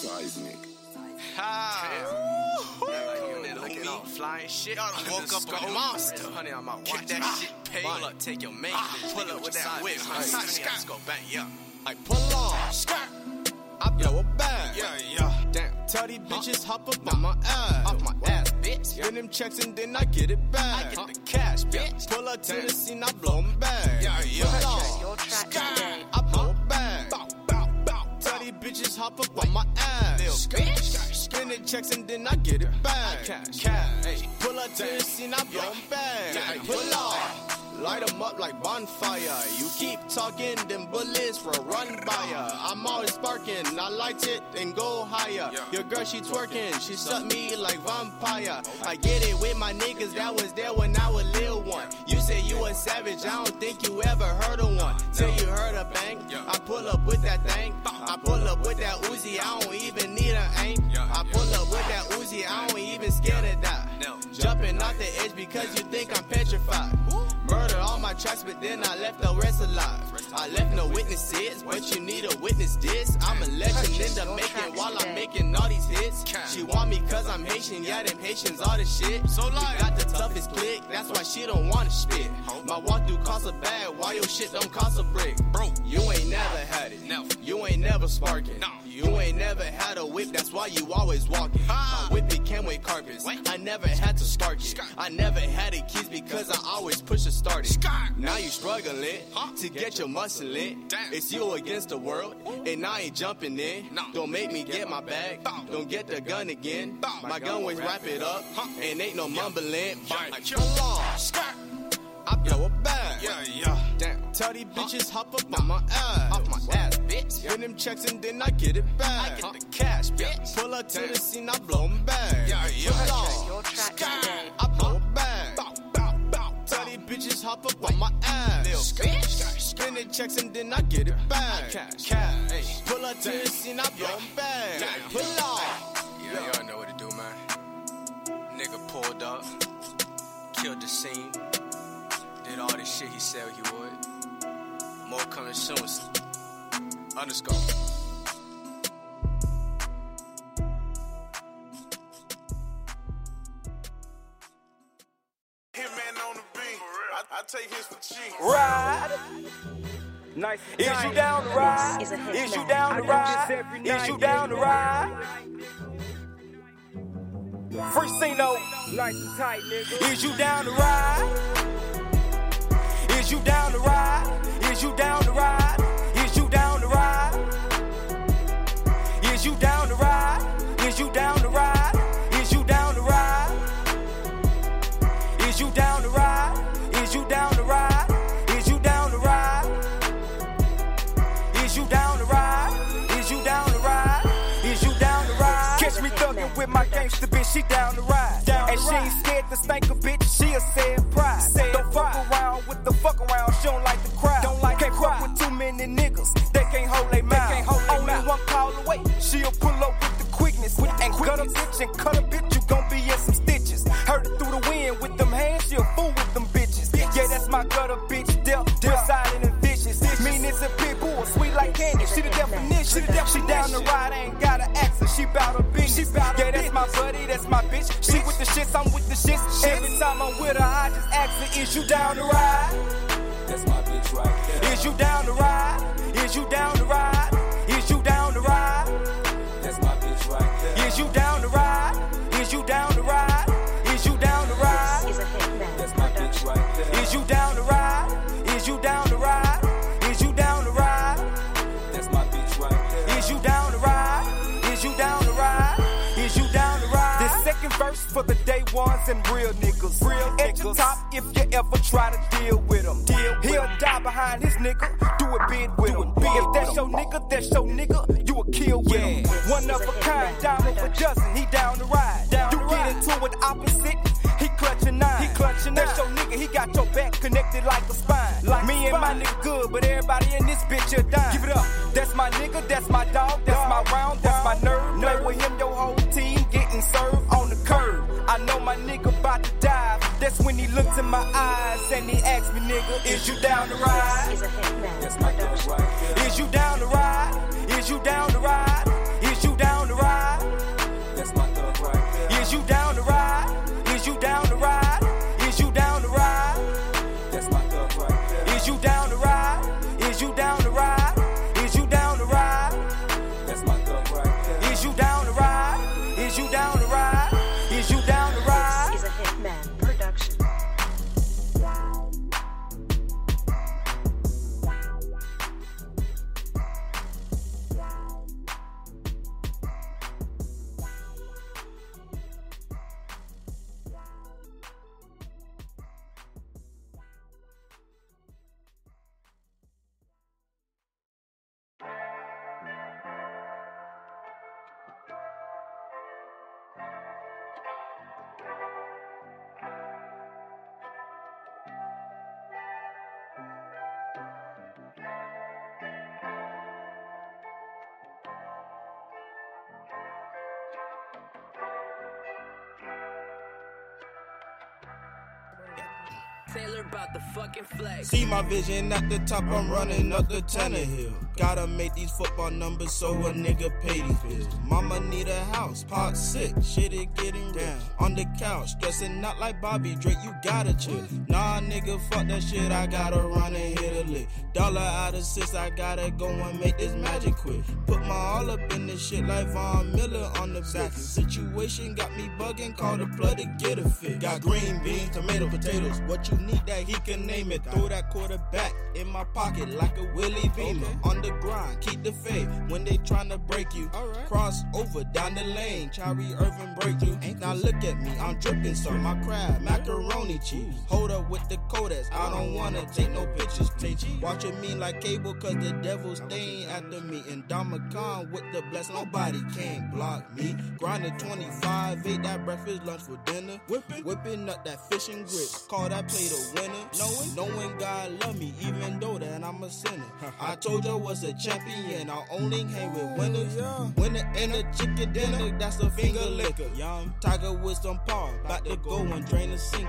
Seismic. flying shit. Y'all done woke up a monster. Honey, I'm out. Watch that that shit shit paid. Pull up, take your main Ah, pull up with that whip. bitch. Honey, Scott. Let's go bang, yeah. I pull off. Skirt. I blow a bag. Yeah, yeah. Damn. Tell these bitches hop up on my ass. Off my ass, bitch. Spend them checks and then I get it back. I get the cash, bitch. Pull up to the scene, I blow 'em back. Yeah, yeah. Pull Purchase off. Skirt. I blow a bag. Bow, bow, bow. Tell these bitches hop up on my ass. Bitch. Spending checks and then I get it back. Cash. Cash. Hey. Pull up to the scene, I blow 'em back. Pull off. Light 'em up like bonfire. You keep talking, them bullets will run by ya. I'm always sparking, I light it and go higher. Your girl, she twerking, she suck me like vampire. I get it with my niggas that was there when I was little one. You say you a savage, I don't think you ever heard of one. Till you heard a bang, I pull up with that thing. I pull up with that Uzi, I don't even need an aim. I pull up with that Uzi, I don't even scared of that. Jumping off the edge because you think I'm petrified. Murder all my tracks, but then I left the rest alive. I left no witnesses, but you need a witness this. I'm a legend in the making while I'm making all these hits. She want me cause I'm Haitian, yeah, them Haitians all the shit. So like, got the toughest click, that's why she don't wanna spit. My walkthrough cost a bag, why your shit don't cost a brick? Bro, you ain't never had it. You ain't never sparking. You ain't never had a whip, that's why you always walking. My whip it came with carpets. I never had to spark it. I never had the keys because I always push to start it. Now you struggling to get your muscle in. Damn. It's you against the world, and I ain't jumping in. No. Don't make me get my bag. Bow. Don't get the gun again. Bow. My gun was wrap it up, and ain't no mumbling. Yeah. I pull off. I blow a bag. Yeah, yeah. Damn. Tell these bitches hop up on my ass. Off my ass, bitch. Spend them checks and then I get it back. I get the cash, bitch. Pull up to the scene, I blow blow 'em back. Yeah, yeah. Pull off. Bitches hop up on my ass. Spending checks and then I get it back. Cash. Cash. Pull up to the scene, I blow 'em back. Pull off. Yeah, y'all know what to do, man. Nigga pulled up, killed the scene, did all this shit he said he would. More coming soon. Underscore. I, I take his for cheap. Ride. Nice. Is you down to ride? Is you down to ride? Is you down to ride? Free Cino. Nice tight, nigga. Is you down to ride? Is you down to ride? Is you down to ride? Is you down to ride? Is you down to ride? Is you down she down to ride. Down and she ain't scared to stank a bitch, she a sad pride. don't fuck around with the fuck around, she don't like the crowd. Don't like can't fuck with too many niggas, they can't hold they mouth. Can't hold Only mouth. one call away, she'll pull up with the quickness. With and cut a bitch and cut a bitch, you gon' be in some stitches. Heard it through the wind with them hands, she a fool with them bitches. Yeah, that's my gutter bitch, dealt, real silent and vicious. Mean it's a pit bull, sweet like candy. She the definition. She, the definition. she down the ride, ain't got an her. She bout business. She bout yeah, that's my buddy, that's my bitch. She with the shits, I'm with the shits. Every time I'm with her, I just ask her, is you down to ride? That's my bitch right there. Is you down to ride? Is you down to ride? Ones and real niggas. Real At your top if you ever try to deal with him. Deal He'll die behind his nigga. Do a bid with him. If that's your nigga, that's your nigga. You a kill with him. One of a kind, diamond for dozen. He down to ride. you get into it opposite. He clutching nine. He clutching That's your nigga. He got your back connected like a spine. Like Me and my nigga good, but everybody in this bitch a dime. Give it up. That's my nigga. That's my dog. That's my round. That's when he looked in my eyes and he asked me, nigga, is you down to ride? That's my dog right there. Is you down to ride? Is you down to ride? thank you Taylor about the fucking flex. See my vision at the top, I'm running up the Tanner Hill. Gotta make these football numbers so a nigga pay these bills. Mama need a house, pot sick, shit it getting down. On the couch, stressing not like Bobby Drake, you gotta chill. Nah, nigga, fuck that shit, I gotta run and hit a lick. Dollar out of six, I gotta go and make this magic quick. Put my all up this shit like Von Miller on the back. Situation got me bugging, call the plug to get a fit. Got green beans, tomato, potatoes. What you need that he can name it. Throw that quarterback in my pocket like a Willie Beamen. On the grind, keep the faith when they tryna break you. Cross over down the lane, Irving break you. Now look at me, I'm dripping so my crab, macaroni cheese. Hold up with the Kodaks, I don't wanna take no pictures. Watching me like cable, cause the devil's staying after me. And Khan with the bless, nobody can block me. Grinding 25, ate that breakfast, lunch for dinner. Whipping, whipping up that fish and grits. Call that plate a winner. Knowing, knowing God love me, even that I'm a sinner. I told you I was a champion, I only hang with winners. Winner ain't a chicken dinner, that's a finger liquor. Young Tiger with some paw, about to go and drain the sink.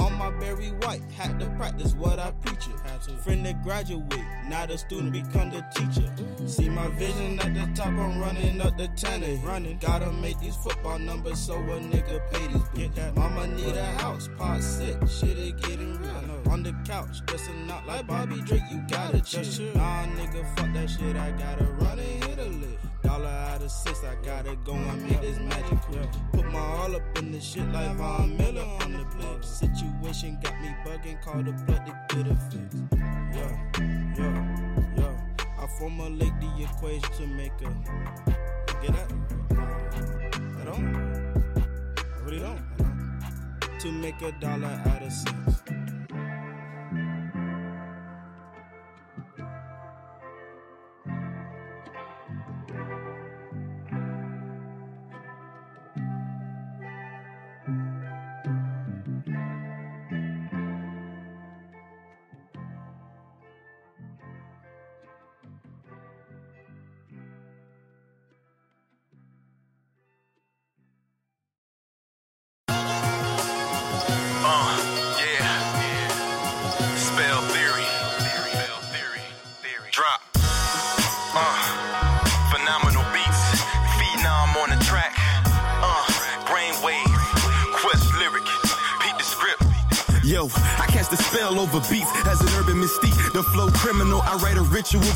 On my Barry White, had to practice what I preach it. Friend that graduate, now the student become the teacher. See my vision at the top, I'm running up the Tanner. Running, gotta make these football numbers so a nigga pay these bills. Mama need a house, pot sick, shit it getting real. On the couch, dressing out like Bobby Drake, you gotta chill. Nah, nigga, fuck that shit, I gotta run and hit a lick. Dollar out of six, I gotta go and make this magic quick. Put my all up in this shit like Von Miller on the clip. Situation got me bugging, call the blood to get a fix. Yeah, yeah, yeah. I formulate the equation to make a. Get that? I don't. I really don't. To make a dollar out of six.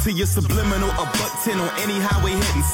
To your subliminal.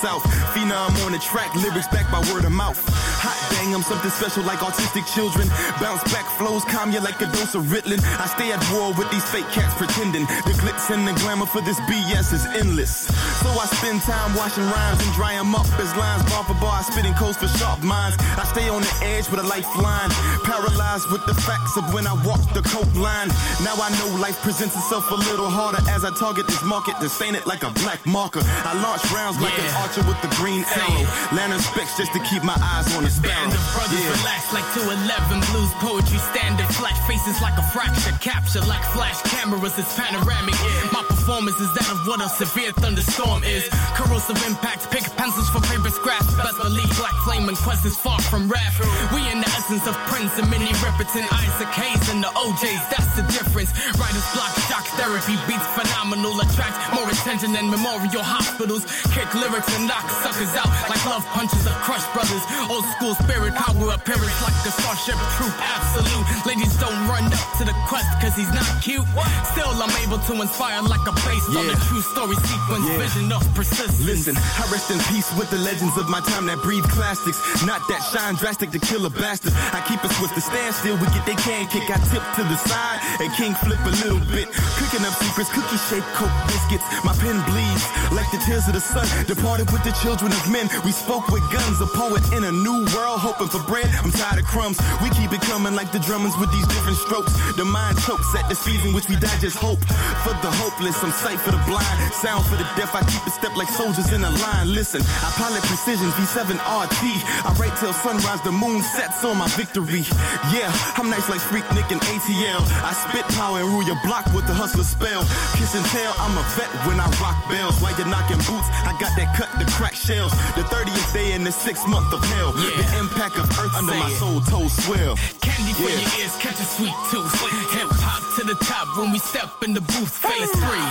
South. Phenom on the track, lyrics back by word of mouth. Hot dang, I'm something special like autistic children. Bounce back flows, calm you like a dose of Ritalin. I stay at war with these fake cats pretending. The glitz and the glamour for this BS is endless. So I spend time washing rhymes and dry 'em up as lines bar for bar. spitting spit codes for sharp minds. I stay on the edge with a lifeline. Paralyzed with the facts of when I walk the coke line. Now I know life presents itself a little harder as I target this market to stain it like a black marker. I launch rounds like an Yeah. With the green arrow. Lantern specs just to keep my eyes on the sparrow. Band of brothers Yeah. relax like 211 blues poetry standard. Flash faces like a fracture, capture like flash cameras. It's panoramic. My performance is that of what a severe thunderstorm is. Corrosive impact, pick pencils for paper scraps. Best believe black flame and quest is far from rap. We in the essence of Prince and Minnie Riperton, Isaac Hayes and the OJs. That's the difference. Writer's block, shock therapy, beats phenomenal, attract more attention than memorial hospitals. Kick lyrics and knock suckers out like love punches of crush brothers. Old school spirit, power appearance like the starship troop, absolute. Ladies don't run up to the quest cause he's not cute. Still, I'm able to inspire like a based on a true story sequence, Yeah. vision of persistence. Listen, I rest in peace with the legends of my time that breathe classics. Not that shine drastic to kill a bastard. I keep it swift to stand still. We get they can kick. I tip to the side and king flip a little bit. Cooking up secrets, cookie shaped coke biscuits. My pen bleeds like the tears of the sun. Departed with the children of men. We spoke with guns. A poet in a new world, hoping for bread. I'm tired of crumbs. We keep it coming like the drummers with these different strokes. The mind chokes at the season which we digest hope. For the hopeless, I'm sight for the blind. Sound for the deaf, I keep a step like soldiers in a line. Listen, I pilot precision V7 RT. I write till sunrise, the moon sets on my victory. Yeah, I'm nice like Freaknik and ATL. I spit power and rule your block with the hustler spell. Kiss and tell, I'm a vet when I rock bells. While you're knocking boots, I got that cut to crack shells. The 30th day in the sixth month of hell. The impact of earth under Say my soul toes swell. Candy for Yeah. your ears, catch a sweet tooth. Hip hop to the top when we step in the booth. Phase three,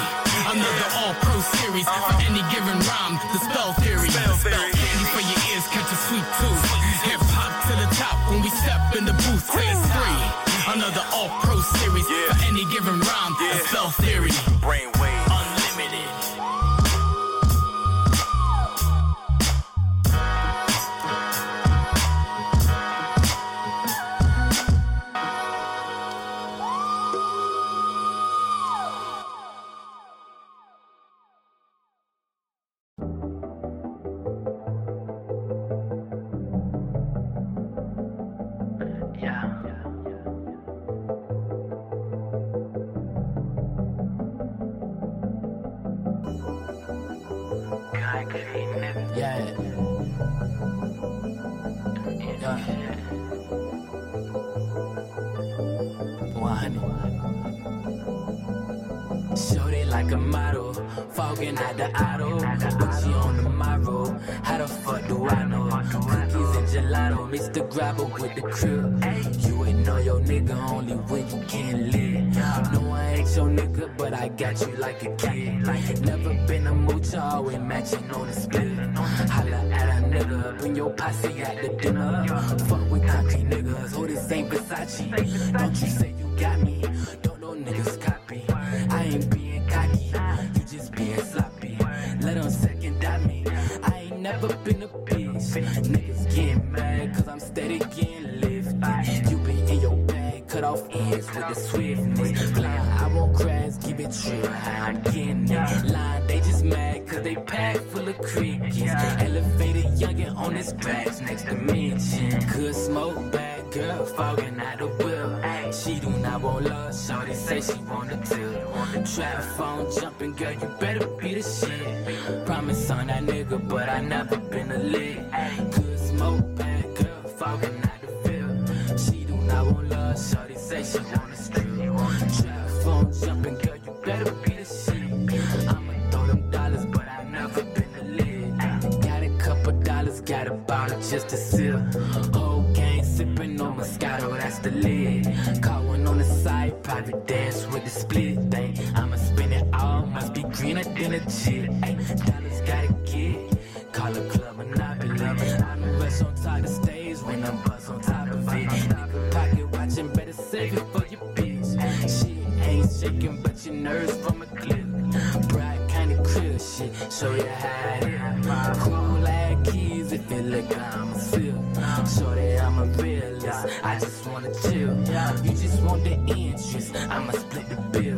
another all pro series for any given rhyme. The spell theory. Spell candy for your ears, catch a sweet tooth. Hip hop to the top when we step in the booth. Phase With the crib. You ain't know your nigga only when you can't live. No, I ain't your nigga, but I got you like a kid. Like Never been a moocher, always matching on the split. Holla at a nigga, bring your posse at the dinner. Fuck with concrete niggas, oh this ain't Versace. Don't you say Trap phone jumping, girl, you better be the shit. Promise on that nigga, but I never been a lick. Good smoke, bad girl, fogging out the field. She do not want love, shorty say she want a strip. Trap phone jumping, girl, you better be the shit. I'ma throw them dollars, but I never been a lick. Got a couple dollars, got a bottle just to sip. A chip. Dollars gotta get, call a club monopoly. I don't rush on top of the stage when I'm bust on top of it. Nigga pocket watching, better save it for your bitch. She ain't shaking, but your nerves from a clip. Bright kinda crib shit, show you how it is. Cool like keys if you look, I'm a sip. Shorty, I'm a realist. I just wanna chill. You just want the interest. I'ma split the bill.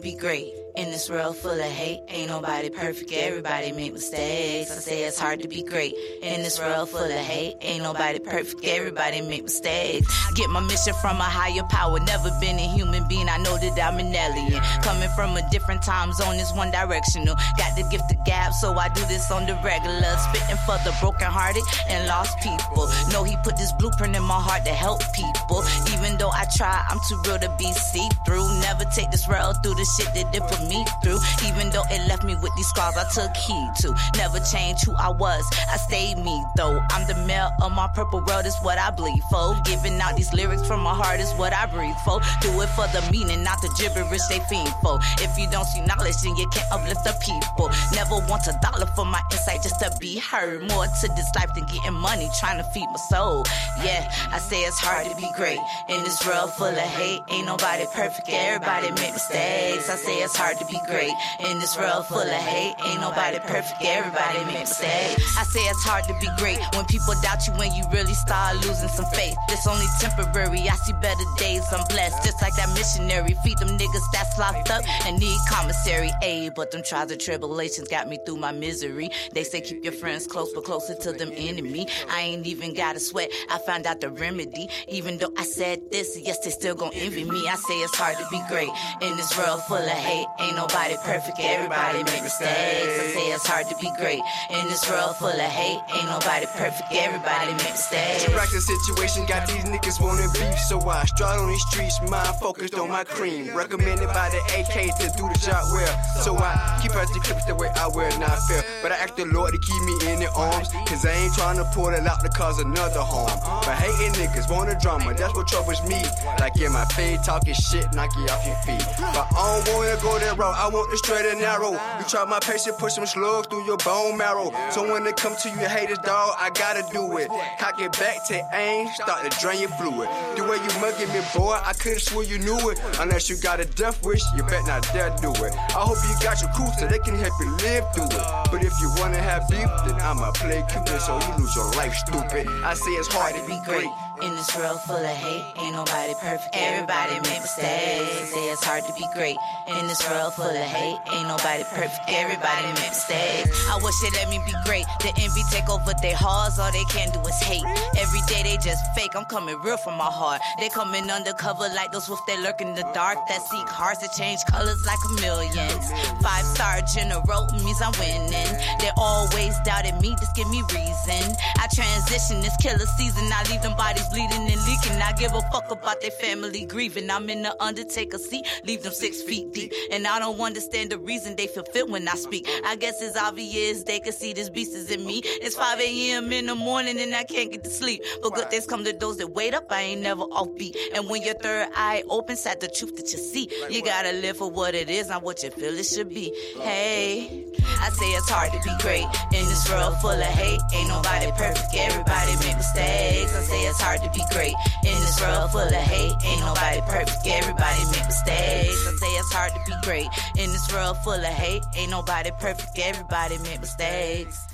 Be great in this world full of hate. Ain't nobody perfect, everybody make mistakes. I say it's hard to be great in this world full of hate. Ain't nobody perfect, everybody make mistakes. Get my mission from a higher power. Never been a human being, I know that I'm an alien. Coming from a different time zone is one directional. Got the gift of so I do this on the regular. Spitting for the brokenhearted and lost people. Know he put this blueprint in my heart to help people. Even though I try, I'm too real to be see through. Never take this road through the shit that it put me through. Even though it left me with these scars, I took heed to. Never changed who I was. I stayed me though. I'm the male of my purple world, is what I bleed for. Giving out these lyrics from my heart is what I breathe for. Do it for the meaning, not the gibberish they fiend for. If you don't see knowledge, then you can't uplift the people. Never want a dollar for my insight just to be heard. More to this life than getting money, trying to feed my soul. Yeah, I say it's hard to be great in this world full of hate. Ain't nobody perfect, everybody make mistakes. I say it's hard to be great in this world full of hate. Ain't nobody perfect, everybody make mistakes. I say it's hard to be great when people doubt you when you really start losing some faith. It's only temporary. I see better days. I'm blessed, just like that missionary. Feed them niggas that's locked up and need commissary aid. But them trials and tribulations got me through my misery. They say keep your friends close, but closer to them enemy. I ain't even got to sweat. I found out the remedy. Even though I said this, yes, they still gon' envy me. I say it's hard to be great in this world full of hate. Ain't nobody perfect, everybody make mistakes. I say it's hard to be great in this world full of hate. Ain't nobody perfect, everybody make mistakes. Interacting situation got these niggas wanting beef, so I strut on these streets, mind focused on my cream. Recommended by the AK to do the job well, so I keep out the clips the way I wear, not fair. But I ask the Lord to keep me in their arms, cause I ain't trying to pull it out to cause another harm. But hating niggas want a drama, that's what troubles me. Like in my face, talking shit, knock you off your feet. But I don't wanna go that route, I want the straight and narrow. You try my patience, push some slugs through your bone marrow. So when it come to you haters, dog, I gotta do it. Cock it back to aim, start to drain your fluid. The way you mugging me, boy, I could've swore you knew it. Unless you got a death wish, you bet not dare do it. I hope you got your crew so they can help you live through it. But if you wanna have beef, then I'ma play Cupid so you lose your life, stupid. I say it's hard to be great. In this world full of hate, ain't nobody perfect. Everybody make mistakes. Say it's hard to be great. In this world full of hate, ain't nobody perfect. Everybody make mistakes. I wish they let me be great. The envy take over their hearts. All they can do is hate. Every day they just fake. I'm coming real from my heart. They coming undercover like those wolves that lurk in the dark. That seek hearts that change colors like chameleons. Five star general means I'm winning. They always doubted me. Just give me reason. I transition this killer season. I leave them bodies bleeding and leaking. I give a fuck about their family grieving. I'm in the undertaker seat, leave them six feet deep. And I don't understand the reason they feel fit when I speak. I guess it's obvious they can see this beast is in me. It's 5 a.m. in the morning and I can't get to sleep. But good things come to those that wait up. I ain't never offbeat. And when your third eye opens at the truth that you see, you gotta live for what it is, not what you feel it should be. Hey, I say it's hard to be great in this world full of hate. Ain't nobody perfect, everybody make mistakes. I say it's hard to be great in this world full of hate. Ain't nobody perfect, everybody make mistakes. I say it's hard to be great in this world full of hate. Ain't nobody perfect, everybody make mistakes.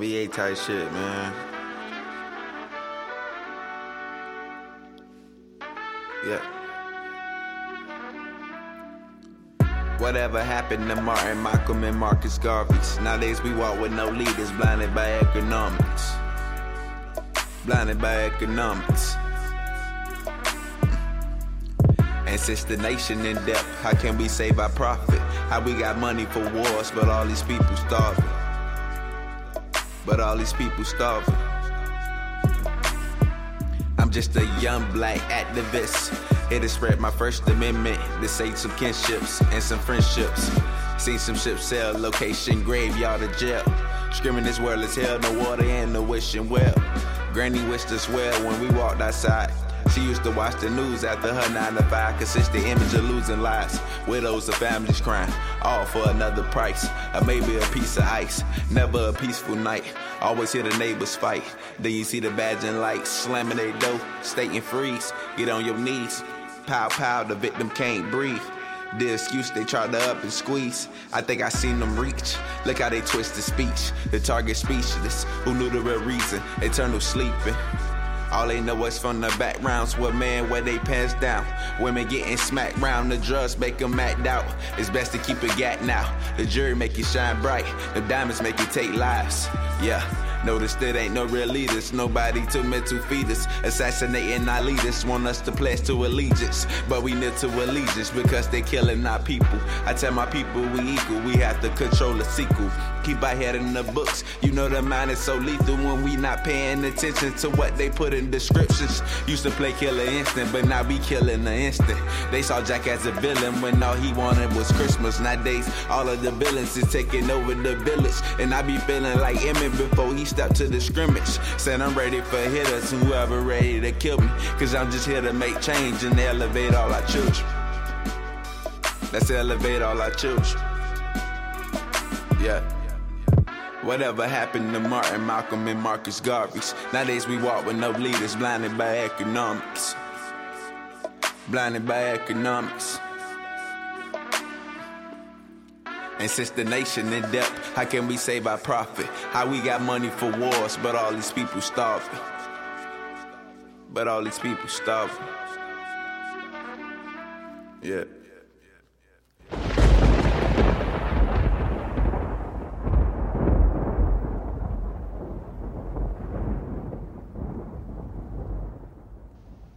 YBA type shit, man. Yeah. Whatever happened to Martin, Malcolm, and Marcus Garvey's? Nowadays we walk with no leaders, blinded by economics. Blinded by economics. And since the nation in debt, how can we save our profit? How we got money for wars, but all these people starving. But all these people starving. I'm just a young black activist. Here to spread my First Amendment, to save some kinships and some friendships. Seen some ships sail, location graveyard or jail. Screaming this world is hell, no water and no wishing well. Granny wished us well when we walked outside. She used to watch the news after her 9 to 5, cause it's the image of losing lives. Widows of families crying, all for another price. Or maybe a piece of ice, never a peaceful night. Always hear the neighbors fight. Then you see the badge and lights slamming their door, stating freeze. Get on your knees. Pow pow, the victim can't breathe. The excuse they tried to up and squeeze. I think I seen them reach. Look how they twist the speech. The target speechless. Who knew the real reason? Eternal sleeping. All they know is from the backgrounds where men wear they pants down. Women getting smacked round, the drugs make them act out. It's best to keep it gat now. The jury make you shine bright, the diamonds make you take lives. Yeah. Notice that ain't no real leaders, nobody to mental feeders. Assassinating our leaders, want us to pledge to allegiance. But we knit to allegiance because they killing our people. I tell my people we equal, we have to control the sequel. Keep our head in the books. You know the mind is so lethal when we not paying attention to what they put in descriptions. Used to play killer instant, but now we killing the instant. They saw Jack as a villain when all he wanted was Christmas. Nowadays, all of the villains is taking over the village. And I be feeling like Emmett before he stepped to the scrimmage. Said I'm ready for hitters, and whoever ready to kill me. Cause I'm just here to make change and elevate all our children. Let's elevate all our children. Yeah. Whatever happened to Martin, Malcolm, and Marcus Garvey? Nowadays we walk with no leaders, blinded by economics. Blinded by economics. And since the nation in debt, how can we save our profit? How we got money for wars, but all these people starving. But all these people starving. Yeah.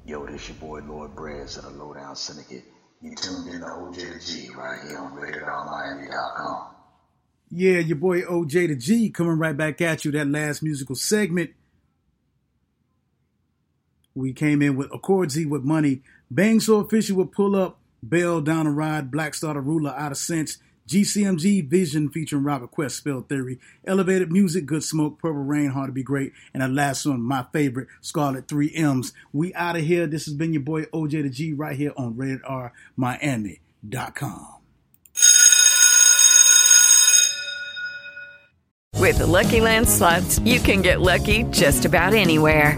Yo, this your boy Lord Breads of the Lowdown Syndicate. You tuned in to OJ the G right here on RadioDownMiami.com. Yeah, your boy OJ the G coming right back at you. That last musical segment. We came in with Accordsy with Money. Bang So Official Pull Up. Bell Down a Ride. Black Star the Ruler Out of Sense. GCMG Vision featuring Robert Quest, Spell Theory, Elevated Music, Good Smoke, Purple Rain, Hard to Be Great, and the last one, my favorite, Scarlet 3 M's. We out of here. This has been your boy OJ the G right here on Rated R Miami.com. With the Lucky Land slots, you can get lucky just about anywhere.